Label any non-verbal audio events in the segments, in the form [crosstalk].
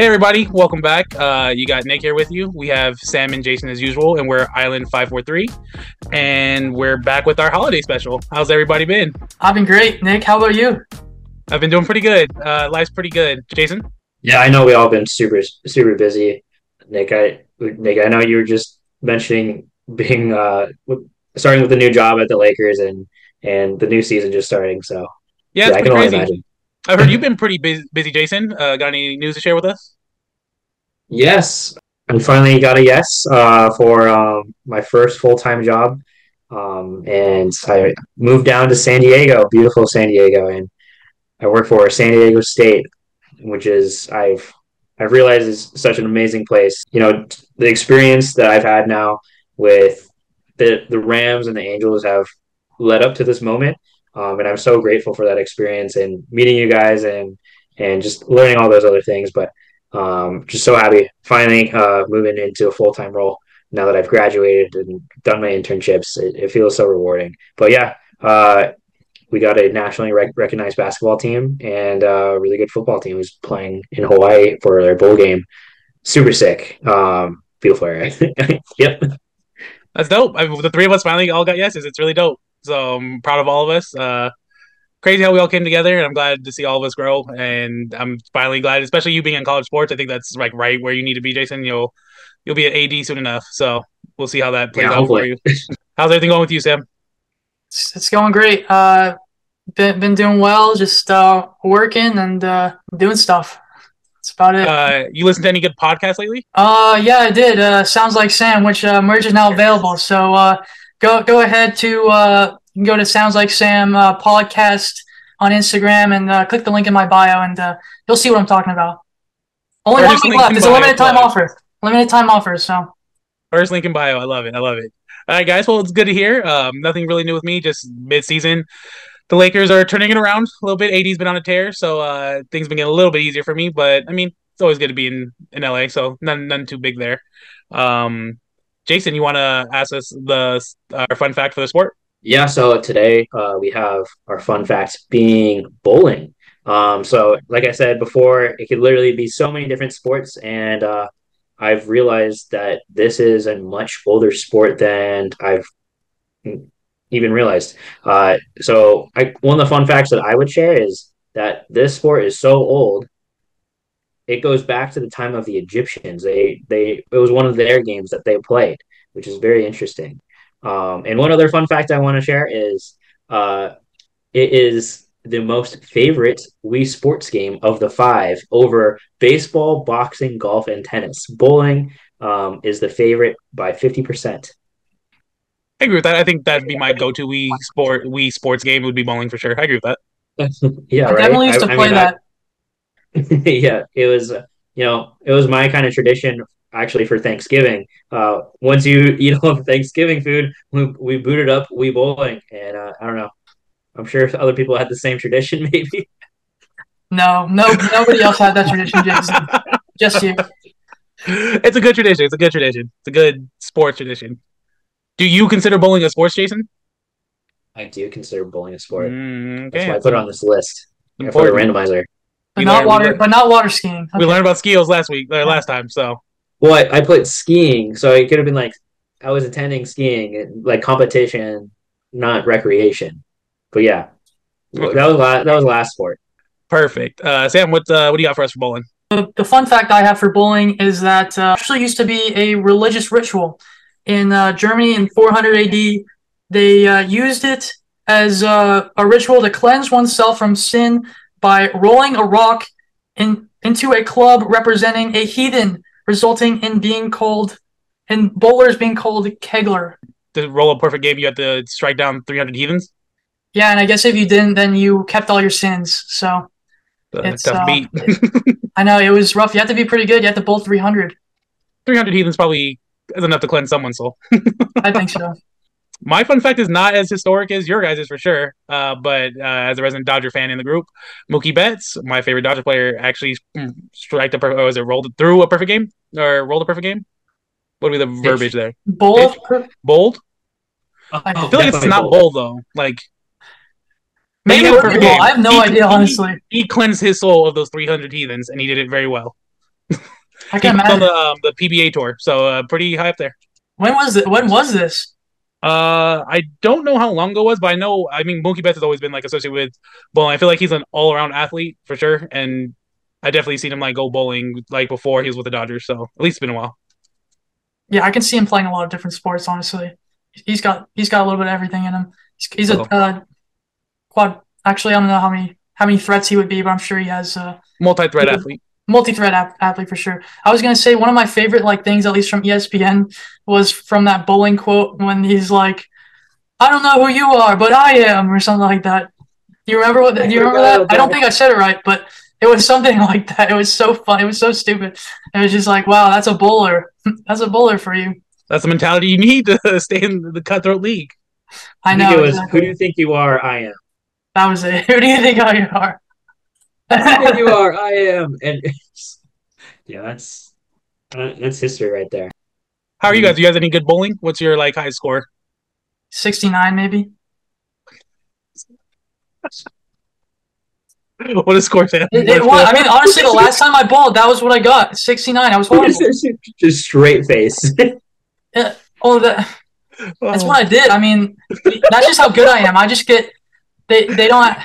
Hey everybody, welcome back. Uh, you got Nick here with you. We have Sam and Jason as usual, and we're Island Five Four Three, and we're back with our holiday special. How's everybody been? I've been great. Nick, how about you? I've been doing pretty good. Uh, life's pretty good. Jason? Yeah, I know we all been super super busy. Nick, I Nick, I know you were just mentioning being uh starting with a new job at the Lakers and and the new season just starting. So yeah, yeah I can crazy. only imagine. I've heard you've been pretty busy, busy Jason. Uh, got any news to share with us? Yes, I finally got a yes uh, for um, my first full time job, um, and I moved down to San Diego, beautiful San Diego, and I work for San Diego State, which is I've I've realized is such an amazing place. You know, the experience that I've had now with the the Rams and the Angels have led up to this moment um, and I'm so grateful for that experience and meeting you guys and and just learning all those other things. But um, just so happy finally uh, moving into a full time role now that I've graduated and done my internships. It, it feels so rewarding. But yeah, uh, we got a nationally rec- recognized basketball team and a really good football team who's playing in Hawaii for their bowl game. Super sick. Um, beautiful [laughs] area. yep. That's dope. I mean, the three of us finally all got yeses. It's really dope. So I'm proud of all of us. Uh, crazy how we all came together, and I'm glad to see all of us grow. And I'm finally glad, especially you being in college sports. I think that's like right where you need to be, Jason. You'll you'll be at AD soon enough. So we'll see how that plays yeah, out for you. [laughs] How's everything going with you, Sam? It's, it's going great. Uh, been been doing well, just uh, working and uh, doing stuff. That's about it. Uh, you listen to any good podcasts lately? Uh, yeah, I did. Uh, Sounds like Sam, which uh, merge is now available. So uh, go go ahead to uh, go to Sounds Like Sam uh, podcast on Instagram and uh, click the link in my bio, and uh, you'll see what I'm talking about. Only one week left. It's a limited time offer. Limited time offer. So. First link in bio. I love it. I love it. All right, guys. Well, it's good to hear. Um, nothing really new with me. Just mid-season, the Lakers are turning it around a little bit. AD's been on a tear, so uh, things been getting a little bit easier for me. But I mean, it's always good to be in in LA, so none none too big there. Um, Jason, you want to ask us the our fun fact for the sport? Yeah. So today uh, we have our fun facts being bowling. Um, so, like I said before, it could literally be so many different sports, and uh, I've realized that this is a much older sport than I've even realized. Uh, so, I, one of the fun facts that I would share is that this sport is so old it goes back to the time of the Egyptians. They they it was one of their games that they played, which is very interesting. Um, and one other fun fact I want to share is uh, it is the most favorite Wii Sports game of the five over baseball, boxing, golf, and tennis. Bowling um, is the favorite by fifty percent. I agree with that. I think that'd be my go-to Wii sport Wii sports game would be bowling for sure. I agree with that. [laughs] yeah, I right. definitely used to I, play I mean, that. [laughs] yeah, it was you know it was my kind of tradition actually for Thanksgiving. Uh, once you [laughs] eat all the Thanksgiving food, we, we booted up Wii Bowling, and uh, I don't know. I'm sure other people had the same tradition, [laughs] maybe. No, no, nobody else had that tradition, Jason. Just you. It's a good tradition. It's a good tradition. It's a good sports tradition. Do you consider bowling a sports, Jason? I do consider bowling a sport. Mm, okay. That's why I put it on this list for the randomizer. But not water, but not water skiing. Okay. We learned about skills last week, or last time. So, well, I, I put skiing, so it could have been like I was attending skiing, like competition, not recreation. But yeah, okay. that was last, that was last sport. Perfect. Uh, Sam, what uh, what do you got for us for bowling? The, the fun fact I have for bowling is that uh, actually used to be a religious ritual in uh, Germany in 400 AD. They uh, used it as uh, a ritual to cleanse oneself from sin by rolling a rock in, into a club representing a heathen, resulting in being called and bowlers being called kegler. To roll a perfect game, you had to strike down 300 heathens. Yeah, and I guess if you didn't, then you kept all your sins. So it's tough uh, beat. I know it was rough. You had to be pretty good. You had to bowl 300. 300 heathens probably is enough to cleanse someone's soul. I think so [laughs] my fun fact is not as historic as your guys is for sure. Uh, but uh, as a resident Dodger fan in the group, Mookie Betts, my favorite Dodger player, actually striked a perfect. Was it rolled through a perfect game or rolled a perfect game? What would be the verbiage there? Bowled. Bowled. Oh, I feel like it's not bowled. bowled though. Like maybe I have no he, idea. Honestly, he, he cleansed his soul of those 300 heathens, and he did it very well. I [laughs] He can was on imagine. the um, the PBA tour, so uh, pretty high up there. When was it? When was this? Uh, I don't know how long ago it was, but I know. I mean, Mookie Betts has always been like associated with bowling. I feel like he's an all around athlete for sure, and I definitely seen him like go bowling like before he was with the Dodgers. So at least it's been a while. Yeah, I can see him playing a lot of different sports. Honestly, he's got he's got a little bit of everything in him. He's, he's a Oh. uh, quad. Actually, I don't know how many how many threats he would be, but I'm sure he has uh, Multi-threat athlete. Multi-threat ap- athlete for sure. I was gonna say one of my favorite like things, at least from ESPN, was from that bowling quote when he's like, "I don't know who you are, but I am," or something like that. Do you remember what? Do you remember that? I don't think I said it right, but it was [laughs] something like that. It was so fun. It was so stupid. It was just like, wow, that's a bowler. [laughs] that's a bowler for you. That's the mentality you need to [laughs] stay in the cutthroat league. I know. it was exactly. who do you think you are? I am. That was it. Who do you think I are? Who you are? [laughs] I am. And yeah, that's uh, that's history right there. How are you guys? You guys any good bowling? What's your like high score? 69 maybe. [laughs] What is score, Sam? It, it was, I mean, honestly, the last time I bowled, that was what I got. 69. I was horrible. [laughs] Just straight face. yeah. Oh, that. Oh. That's what I did. I mean, that's just how good I am. I just get they they don't.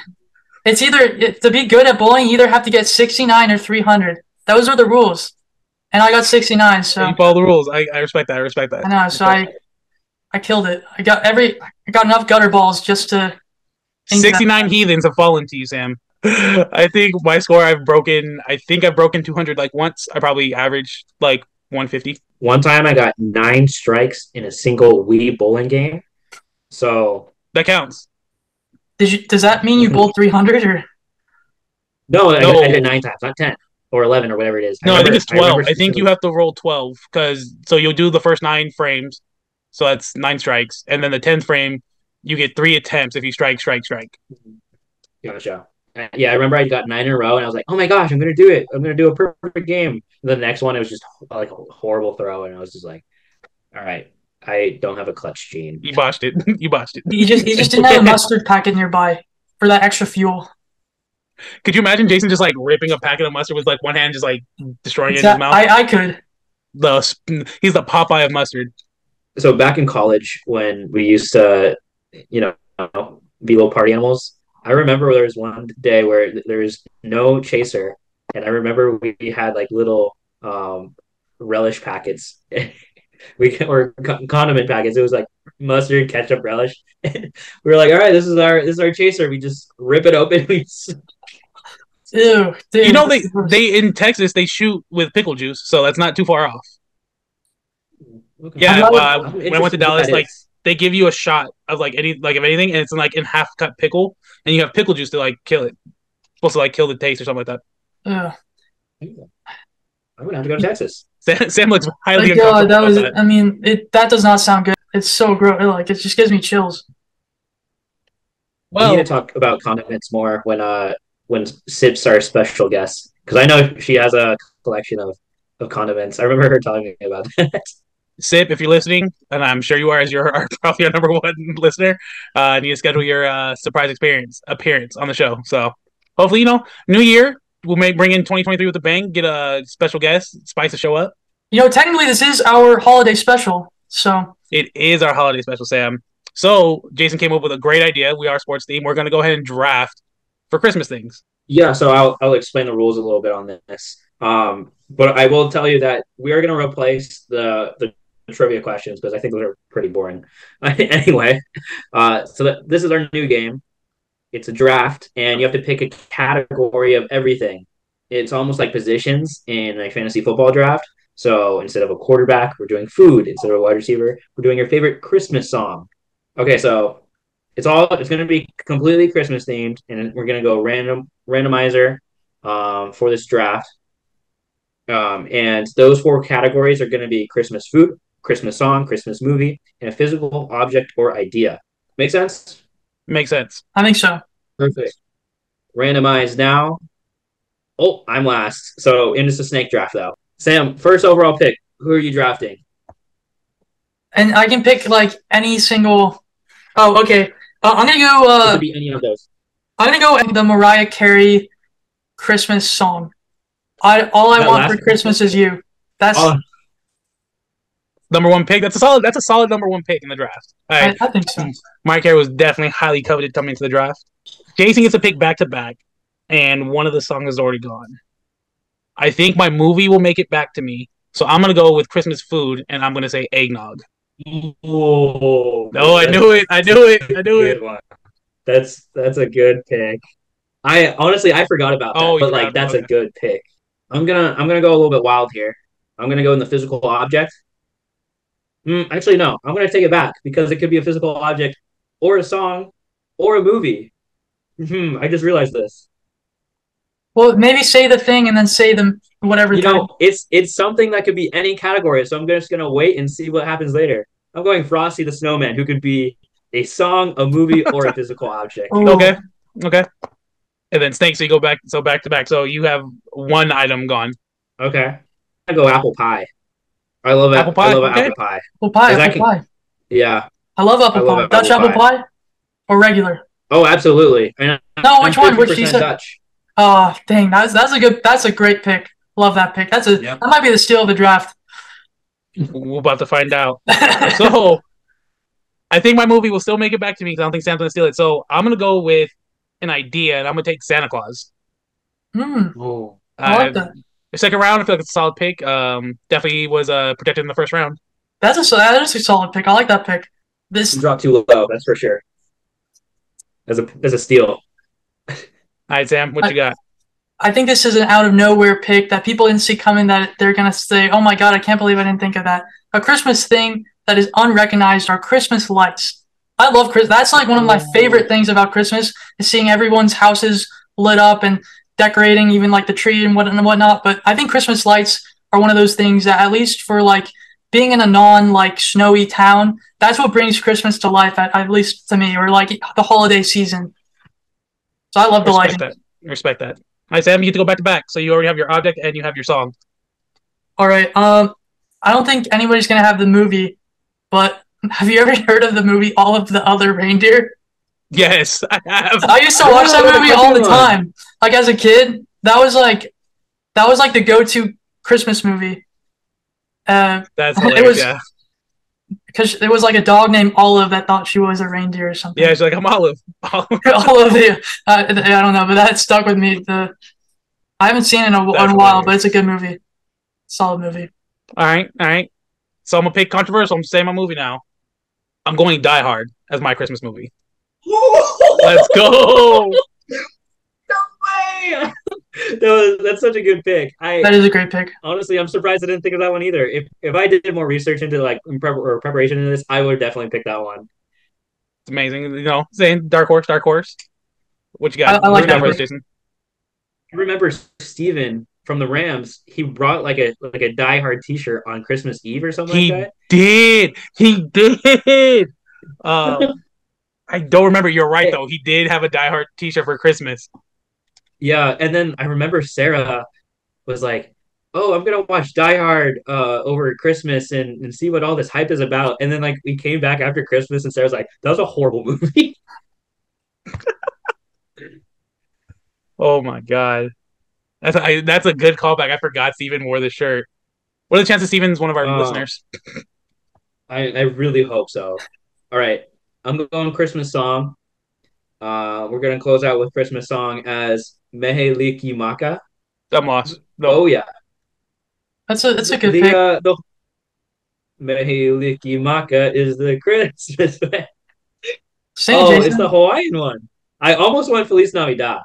It's either to be good at bowling, you either have to get 69 or 300. Those are the rules, and I got 69. So You follow the rules. I, I respect that. I respect that. I know. So I I killed it. I got every. I got enough gutter balls just to. 69 heathens have fallen to you, Sam. [laughs] I think my score I've broken, I think I've broken 200 like once. I probably averaged like 150. One time I got nine strikes in a single Wii bowling game. So That counts. Did you? Does that mean you bowled 300 or? no, I, No. I did nine times, not ten or eleven or whatever it is. No, I, remember- think it's 12. remember I, think you have to roll 12 because so you'll do the first nine frames. So that's nine strikes. And then the 10th frame, you get three attempts if you strike, strike, strike. Gotcha. Uh, Yeah, I remember I got nine in a row, and I was like, "Oh my gosh, I'm gonna do it! I'm gonna do a perfect game." And the next one, it was just like a horrible throw, and I was just like, "All right, I don't have a clutch gene." You botched it. [laughs] you botched it. You just you just [laughs] didn't have a mustard packet nearby for that extra fuel. Could you imagine Jason just like ripping a packet of mustard with like one hand, just like destroying it in his mouth? I I could. the he's the Popeye of mustard. So back in college, when we used to, you know, be little party animals, I remember there was one day where there was no chaser, and I remember we had like little um, relish packets. [laughs] we or condiment packets. It was like mustard, ketchup, relish. [laughs] we were like, "All right, this is our this is our chaser." We just rip it open. [laughs] We just, Ew, dude. You know they they in Texas they shoot with pickle juice, so that's not too far off. Yeah, I'm uh, when I went to interested in what Dallas, like is. they give you a shot of like any like of anything, and it's in like in half cut pickle, and you have pickle juice to like kill it. supposed to like kill the taste or something like that. Ew. I'm gonna have to go to Texas. Sam, Sam looks highly Like, God, that was. That. I mean, it that does not sound good. It's so gross. Like it just gives me chills. we Well, need to talk about condiments more when uh when Sip's our special guest because I know she has a collection of of condiments. I remember her talking about [laughs] that. Sip, if you're listening, and I'm sure you are, as you're [laughs] our, probably our number one [laughs] listener, uh, I need to schedule your uh, surprise experience appearance on the show. So hopefully, you know, new year we'll make bring in 2023 with a bang, get a special guest, spice the show up. You know, technically, this is our holiday special. So It is our holiday special, Sam. So Jason came up with a great idea. We are sports team. We're going to go ahead and draft for Christmas things. yeah, so I'll I'll explain the rules a little bit on this. Um, but I will tell you that we are going to replace the the trivia questions because I think those are pretty boring. [laughs] anyway, uh, so that this is our new game. It's a draft, and you have to pick a category of everything. It's almost like positions in a fantasy football draft. So instead of a quarterback, we're doing food. Instead of a wide receiver, we're doing your favorite Christmas song. Okay, so it's all it's going to be completely Christmas themed, and we're going to go random randomizer um, for this draft. Um, and those four categories are going to be Christmas food, Christmas song, Christmas movie, and a physical object or idea. Make sense? Makes sense. I think so. Perfect. Randomize now. Oh, I'm last. So into the snake draft though. Sam, first overall pick. Who are you drafting? And I can pick like any single. Oh, okay. Uh, I'm gonna go. It Uh, could be any of those. I'm gonna go with the Mariah Carey Christmas song. I all I That want last for Christmas is you. That's Oh, Number one pick. That's a solid. That's a solid number one pick in the draft. All I. I think so. Mike Carey was definitely highly coveted coming into the draft. Jason gets a pick back to back, and one of the songs is already gone. I think my movie will make it back to me, so I'm gonna go with Christmas food, and I'm gonna say eggnog. oh, No, I knew it. I knew it. I knew it. One. That's that's a good pick. I honestly I forgot about that, Oh, but like that's about a good pick. I'm gonna I'm gonna go a little bit wild here. I'm gonna go in the physical object. Mm, actually, no. I'm gonna take it back because it could be a physical object, or a song, or a movie. Hmm. I just realized this. Well, maybe say the thing and then say them whatever. You title. know, it's it's something that could be any category. So I'm just gonna wait and see what happens later. I'm going Frosty the Snowman, who could be a song, a movie, or a physical object. [laughs] Ooh. Okay. Okay. And then Snake, so you go back. So back to back. So you have one item gone. Okay. I go apple pie. I love it. Apple pie, I love okay. apple pie. Apple pie, apple con- pie. Yeah. I love apple I love pie. apple Dutch apple pie. pie or regular? Oh, absolutely. And No, I'm which one? Which you 50% said? Dutch. Oh, dang, that's that's a good. That's a great pick. Love that pick. That's a Yep. that might be the steal of the draft. [laughs] We're about to find out. [laughs] So I think my movie will still make it back to me because I don't think Santa's gonna steal it. So I'm gonna go with an idea, and I'm gonna take Santa Claus. Hmm, Oh. I like that. The second round, I feel like it's a solid pick. Um, definitely was uh protected in the first round. That's a that is a solid pick. I like that pick. This Drop too low, that's for sure. As a as a steal. [laughs] All right, Sam, what you got? I think this is an out of nowhere pick that people didn't see coming. That they're gonna say, "Oh my god, I can't believe I didn't think of that." A Christmas thing that is unrecognized are Christmas lights. I love Chris. That's like one of my favorite things about Christmas is seeing everyone's houses lit up and decorating, even like the tree and what and whatnot. But I think Christmas lights are one of those things that, at least for like being in a non like snowy town, that's what brings Christmas to life. At, at least to me, or like the holiday season. So I love the lighting. Respect that. Respect that. All right, Sam, you get to go back to back. So you already have your object and you have your song. All right. Um, I don't think anybody's gonna have the movie, but [laughs] have you ever [laughs] heard of the movie All of the Other Reindeer? Yes, I have. I used to watch that movie all the time. Like as a kid, that was like that was like the go-to Christmas movie. Uh, That's It was- yeah, because there was like a dog named Olive that thought she was a reindeer or something. yeah. She's like, I'm Olive. Olive. [laughs] Olive. Yeah. Uh, I don't know, but that stuck with me. The I haven't seen it in a, in a while, but it's a good movie. Solid movie. All right, all right. So I'm gonna pick controversial. I'm saying my movie now. I'm going Die Hard as my Christmas movie. Let's go. way! [laughs] that was, that's such a good pick. I That is a great pick. honestly, I'm surprised I didn't think of that one either. If if I did more research into like in prep, or preparation into this, I would definitely pick that one. It's amazing. You know, saying dark horse, dark horse. What you got? I- I like What you got that for. Jason. I remember Steven from the Rams. He brought like a like a Die Hard T-shirt on Christmas Eve or something He like that. did. He did. [laughs] Um, I don't remember. You're right though. He did have a Die Hard T-shirt for Christmas. Yeah, and then I remember Sarah was like, "Oh, I'm gonna watch Die Hard uh, over Christmas and, and see what all this hype is about." And then like we came back after Christmas, and Sarah's like, "That was a horrible [laughs] movie." Oh my god, that's I, that's a good callback. I forgot Steven wore the shirt. What are the chances Steven's one of our Uh, listeners? I I really hope so. All right, I'm going Christmas song. Uh, we're gonna close out with Christmas song as Mehe Liki Maka. I'm lost. No. Oh yeah, That's a that's a good the, pick. Uh, the Mehe Liki Maka is the Christmas. [laughs] Say oh, Jason. it's the Hawaiian one. I almost went Feliz Navidad.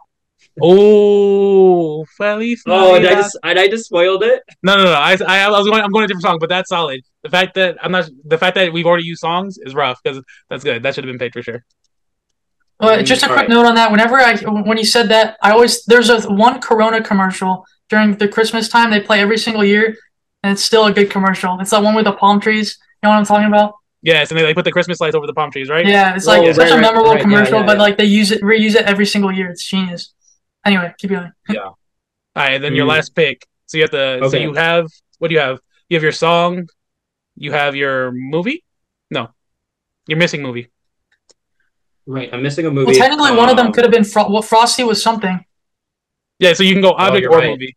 Oh, Feliz Oh, and I just and I just spoiled it. No, no, no. I, I, I was going. I'm going a different song, but that's solid. The fact that I'm not. The fact that we've already used songs is rough because that's good. That should have been paid for sure. Well, just a All quick right. note on that. Whenever I when you said that, I always there's a one Corona commercial during the Christmas time they play every single year, and it's still a good commercial. It's that one with the palm trees. You know what I'm talking about? Yes, and they, they put the Christmas lights over the palm trees, right? Yeah, it's Oh, like right, such a right, memorable right. Yeah, commercial, yeah, but like they use it reuse it every single year. It's genius. Anyway, keep going. [laughs] Yeah. All right, and then your Mm. last pick. So you have to. So you have. What do you have? You have your song. You have your movie. No, you're missing movie. Right, I'm missing a movie. Well, technically, one of them Um, could have been Fro- well, Frosty was something. Yeah, so you can go object you're or right. movie.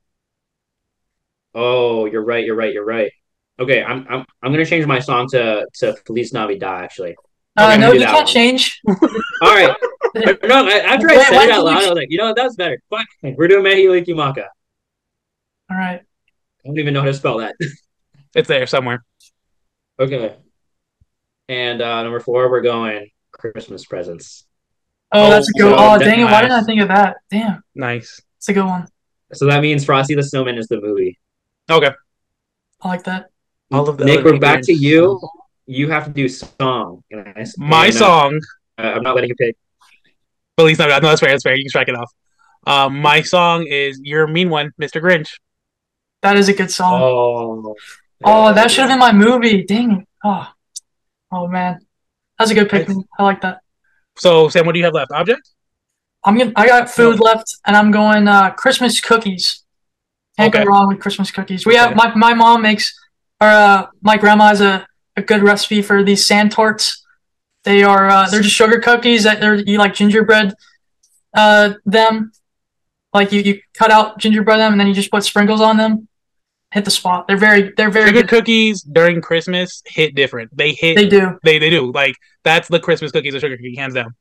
Oh, you're right. You're right. You're right. Okay, I'm I'm I'm gonna change my song to to Feliz Navidad. Actually, [laughs] [laughs] Uh, no, do you can't one. change. all right. No, after I said why it out loud, I ch- was like, you know what? That's better. Fuck, we're doing Mehi Likimaka. All right. I don't even know how to spell that. [laughs] It's there somewhere. Okay. And uh, number four, we're going Christmas presents. Oh, that's a Oh, good. so Oh, that- dang it! Why didn't I think of that? Damn, Nice. it's a good one. So that means Frosty the Snowman is the movie. Okay. I like that. All of the Nick, we're back to you. You have to do song. And I- My and, song, uh, I'm not letting you pick. but at least not no, that's fair. That's fair. You can strike it off. Um, my song is "You're a Mean One," Mr. Grinch. That is a good song. Oh. Oh, that should have been my movie. Dang it. Oh, oh man, that's a good pick. I like that. So, Sam, what do you have left? Object. I'm gonna. I got food left, and I'm going uh, Christmas cookies. Can't Okay. go wrong with Christmas cookies. We have Okay. my my mom makes, or uh, my grandma has a, a good recipe for these sand tarts. They are uh, they're just sugar cookies that they're you like gingerbread, uh, them, like you you cut out gingerbread them and then you just put sprinkles on them. Hit the spot. They're very they're very Sugar good. cookies during Christmas hit different. They hit. They do. They they do. Like that's the Christmas cookies or sugar cookie hands down.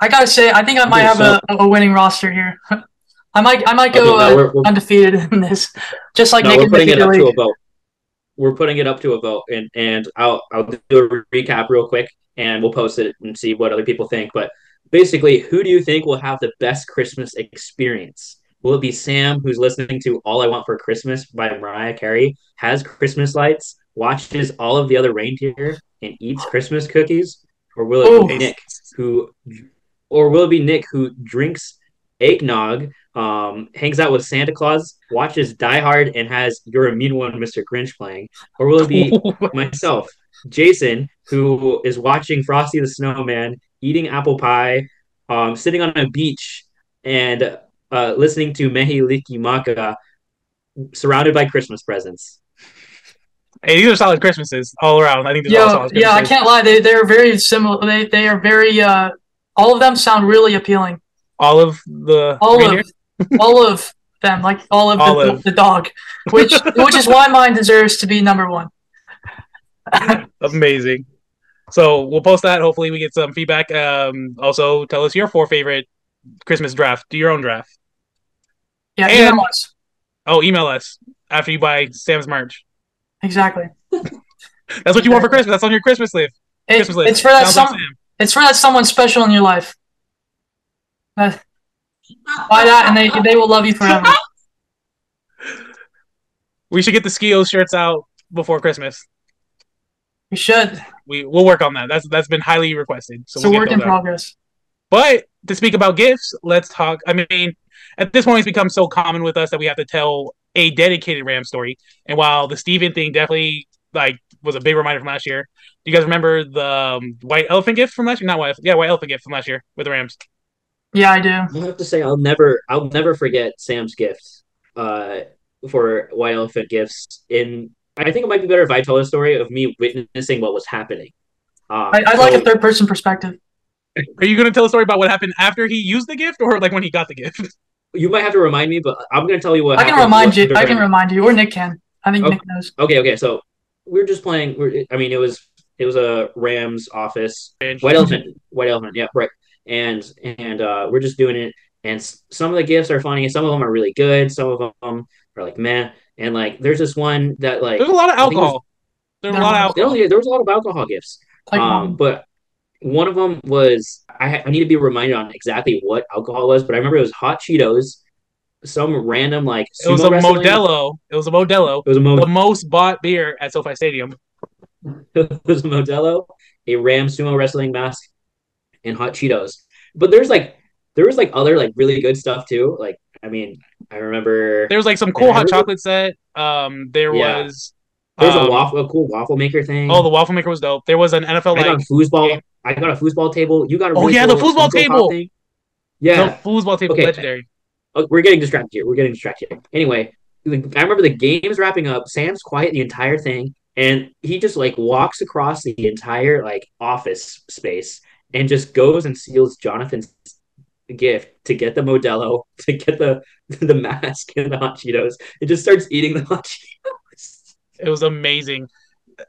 I gotta say, I think I might Okay, have a, a winning roster here. [laughs] I might I might Okay, go no, uh, we're- we're- undefeated in this, just like no, Nick we're putting it up to a vote. We're putting it up to a vote, and and I'll I'll do a recap real quick, and we'll post it and see what other people think. But basically, who do you think will have the best Christmas experience? Will it be Sam, who's listening to "All I Want for Christmas" by Mariah Carey, has Christmas lights, watches all of the other reindeer, and eats Christmas cookies, or will it be Ooh. Nick, who, or will it be Nick who drinks eggnog, um, hangs out with Santa Claus, watches Die Hard, and has "You're a Mean One, Mr. Grinch" playing, or will it be [laughs] myself, Jason, who is watching Frosty the Snowman, eating apple pie, um, sitting on a beach, and uh, listening to Mehi Liki Maka, surrounded by Christmas presents. hey, these are solid Christmases all around. I think these are all Yeah, solid yeah, I can't lie. They they're very similar. They they are very. Uh, all of them sound really appealing. All of the All reindeer? of all of them, like all of the, Olive. the dog, which which is why mine deserves to be number one. [laughs] amazing. So we'll post that. Hopefully, we get some feedback. Um, also, tell us your four favorite Christmas draft. Do your own draft. Yeah, And- email us. Oh, email us after you buy Sam's merch. exactly. [laughs] That's what you want for Christmas. That's on your Christmas list. It, Christmas list. it's for that some. It's for that someone special in your life. Uh, buy that, and they they will love you forever. [laughs] We should get the Skio shirts out before Christmas. We should. We we'll work on that. That's that's been highly requested. So It's a we'll work in out. progress. But to speak about gifts, let's talk. I mean, at this point, it's become so common with us that we have to tell a dedicated Ram story. And while the Steven thing definitely like was a big reminder from last year, do you guys remember the um, white elephant gift from last year? Not white, yeah, white elephant gift from last year with the Rams. Yeah, I do. I have to say, I'll never, I'll never forget Sam's gift uh, for White Elephant gifts. In, I think it might be better if I tell a story of me witnessing what was happening. Um, I, I'd like a third person perspective. Are you going to tell a story about what happened after he used the gift, or like when he got the gift? [laughs] You might have to remind me, but I'm going to tell you what. I can remind you. I can remind you, or Nick can. I think Okay. Nick knows. Okay, okay. So we are just playing. We're, I mean, it was it was a Rams office. White elephant, white elephant. Yeah, right. And and uh, we're just doing it. And s- some of the gifts are funny. Some of them are really good. Some of them are like meh. And like, there's this one that like There's a lot of I was- alcohol. There's a lot of There alcohol. there was a lot of alcohol gifts. Like, um, but one of them was I, I need to be reminded on exactly what alcohol was, but I remember it was hot Cheetos, some random like It was a wrestling- Modelo. It was a Modelo. It was a The most bought beer at SoFi Stadium. [laughs] it was a Modelo, a Ram sumo wrestling mask, and hot Cheetos. But there's like there was like other like really good stuff too. Like I mean, I remember There was like some cool hot remember- chocolate set. Um, there Yeah. was. there's um, a waffle, a cool waffle maker thing. Oh, the waffle maker was dope. There was an NFL I got like a foosball. game. I got a foosball table. You got a Oh, yeah, the foosball table. thing. Yeah, the foosball table Okay. legendary. Oh, we're getting distracted here. We're getting distracted. Here. Anyway, I remember the game's wrapping up. Sam's quiet the entire thing, and he just like walks across the entire like office space and just goes and steals Jonathan's gift to get the Modelo, [laughs] to get the the mask and the hot Cheetos. It just starts eating the hot Cheetos. It was amazing.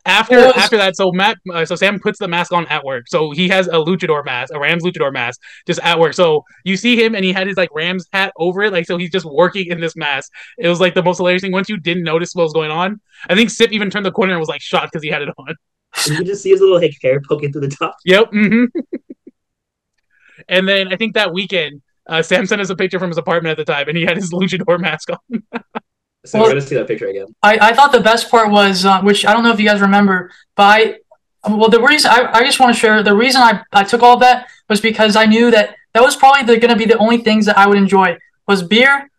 After was- after that, so Matt, uh, so Sam puts the mask on at work. So he has a luchador mask, a Rams luchador mask, just at work. So you see him, and he had his like Rams hat over it, like so he's just working in this mask. It was like the most hilarious thing. Once you didn't notice what was going on, I think Sip even turned the corner and was like shocked because he had it on. And [laughs] you can just see his little like hair poking through the top. Yep. hmm [laughs] and then I think that weekend, uh, Sam sent us a picture from his apartment at the time, and he had his luchador mask on. [laughs] So Well- we're gonna see that picture again. I, I thought the best part was, uh, which I don't know if you guys remember, but I, well, the reason I, I just want to share the reason I, I took all of that was because I knew that that was probably going to be the only things that I would enjoy was beer,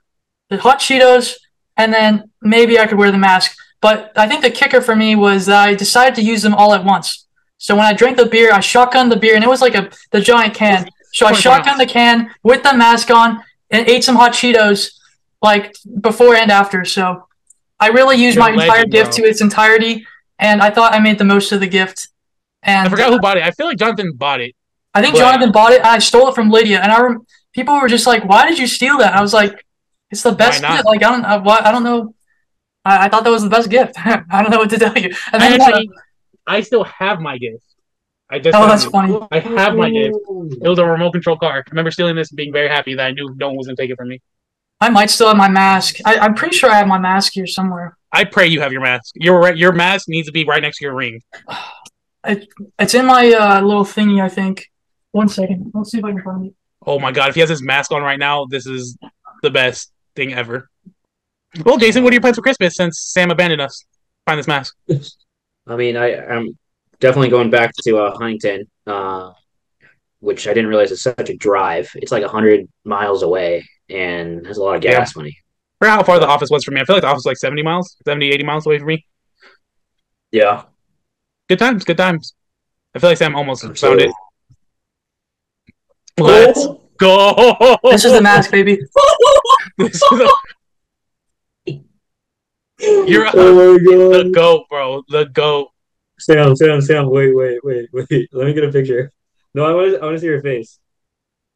the hot Cheetos, and then maybe I could wear the mask. But I think the kicker for me was that I decided to use them all at once. So when I drank the beer, I shotgunned the beer, and it was like a the giant can. So I 24 shotgunned the can with the mask on and ate some hot Cheetos, like before and after. So I really used You're my a entire gift bro. to its entirety, and I thought I made the most of the gift. And I forgot who bought it. I feel like Jonathan bought it. I think but- Jonathan bought it, I stole it from Lydia. And I rem- people were just like, "Why did you steal that?" And I was like, "It's the best gift." Like I don't, I, I don't know. I, I thought that was the best gift. [laughs] I don't know what to tell you. And I then actually, I still have my gift. I just Oh, that's found funny. I have my gift. It was a remote control car. I remember stealing this and being very happy that I knew no one was gonna take it from me. I might still have my mask. I, I'm pretty sure I have my mask here somewhere. I pray you have your mask. Your your mask needs to be right next to your ring. [sighs] It's in my uh, little thingy, I think. One second. Let's see if I can find it. Oh my god, if he has his mask on right now, this is the best thing ever. Well, Jason, what are your plans for Christmas since Sam abandoned us? Find this mask. [laughs] I mean, I, I'm definitely going back to uh, Huntington, uh, which I didn't realize is such a drive. It's like hundred miles away, and has a lot of gas money. For how far the office was from me. I feel like the office was like 70 miles, 70, 80 miles away from me. Yeah, Good times, good times. I feel like Sam almost found Absolutely. it. Let's go. This is the mask, baby. [laughs] This is the- You're a- oh my the god, goat, bro. The goat. Sam, Sam, Sam, wait, wait, wait, [laughs] wait. Let me get a picture. No, I want to, I want to see your face.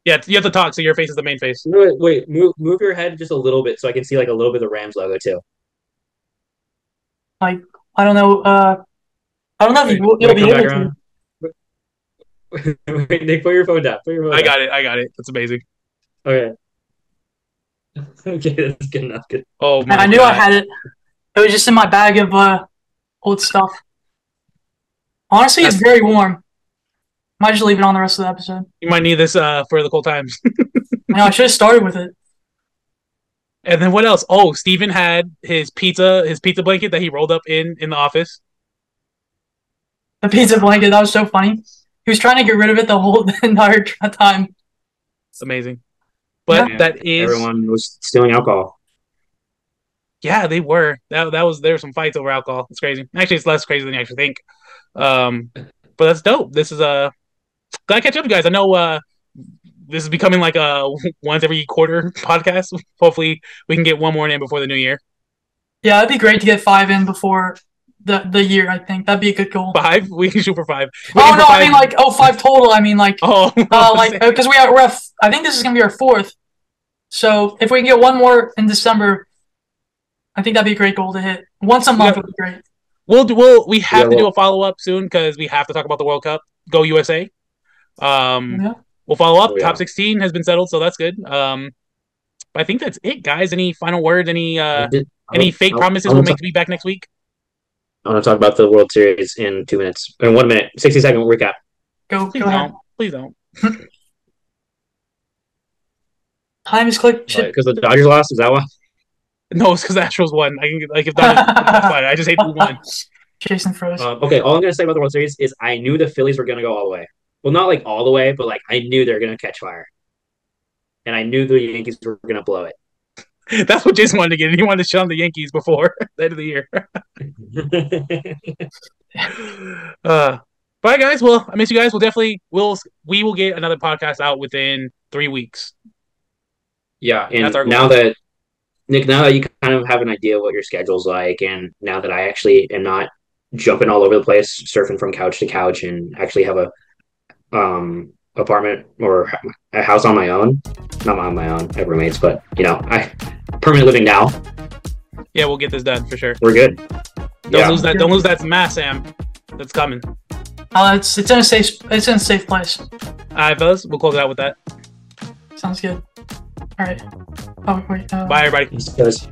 Yeah, you have to talk, so your face is the main face. Wait, wait, move, move your head just a little bit so I can see like a little bit of the Rams logo too. I don't know. Uh, I don't know if you, Wait, you'll wait, be come able back to. [laughs] Wait, Nick, put your phone down. Put your phone I down. got it. I got it. That's amazing. Okay. [laughs] Okay, that's good enough. Good. Oh my And I knew I had it. It was just in my bag of uh, old stuff. Honestly, it's very warm. Might just leave it on the rest of the episode. You might need this uh, for the cold times. [laughs] I know I should have started with it. And then what else? Oh, Steven had his pizza, his pizza blanket that he rolled up in in the office. The pizza blanket that was so funny. He was trying to get rid of it the whole [laughs] entire time. It's amazing. But Yeah. that is Everyone was stealing alcohol. Yeah, they were. That that was there were some fights over alcohol. It's crazy. Actually, it's less crazy than you actually think. Um, but that's dope. This is a glad to catch up you guys. I know uh this is becoming like a [laughs] once every quarter [laughs] podcast. Hopefully, we can get one more in before the new year. Yeah, it'd be great to get five in before the the year. I think that'd be a good goal. Five, [laughs] we can shoot for five. We Oh no, I mean like oh five total. I mean like oh, uh, like because we are we're at, I think this is gonna be our fourth. So if we can get one more in December, I think that'd be a great goal to hit. Once a month Yeah. would be great. We'll do, we'll we have Yeah, to do a follow up soon because we have to talk about the World Cup. Go USA. Um, Yeah. we'll follow up. Oh, yeah. Top sixteen has been settled, so that's good. Um, but I think that's it, guys. Any final words? Any uh, Did- any fake I- promises I we'll wanna make to be back next week? I want to talk about the World Series in two minutes. In one minute, sixty second recap. Go Please go don't. Please don't. [laughs] Time is click. Shit. Because the Dodgers lost. Is that why? No, it's because the Astros won. I can like if not, it's fine. I just hate who won. [laughs] Jason froze. Um, okay, all I'm gonna say about the World Series is I knew the Phillies were gonna go all the way. Well, not like all the way, but like I knew they were gonna catch fire, and I knew the Yankees were gonna blow it. [laughs] That's what Jason wanted to get. He wanted to shut on the Yankees before [laughs] the end of the year. uh, bye guys. Well, I miss you guys. We'll definitely we'll we will get another podcast out within three weeks. yeah, and That's our goal. now that Nick, now that you kind of have an idea of what your schedule's like, and now that I actually am not jumping all over the place, surfing from couch to couch, and actually have a um apartment or a house on my own. Not on my own, I have roommates, but you know, I permanent living now. Yeah, we'll get this done for sure. We're good. Don't Yeah. lose that. Don't lose that mass, Sam. That's coming. Uh, it's it's in a safe it's in a safe place. All right, fellas, we'll close it out with that. Sounds good. All right. Oh wait. Uh, Bye, everybody. Peace, guys.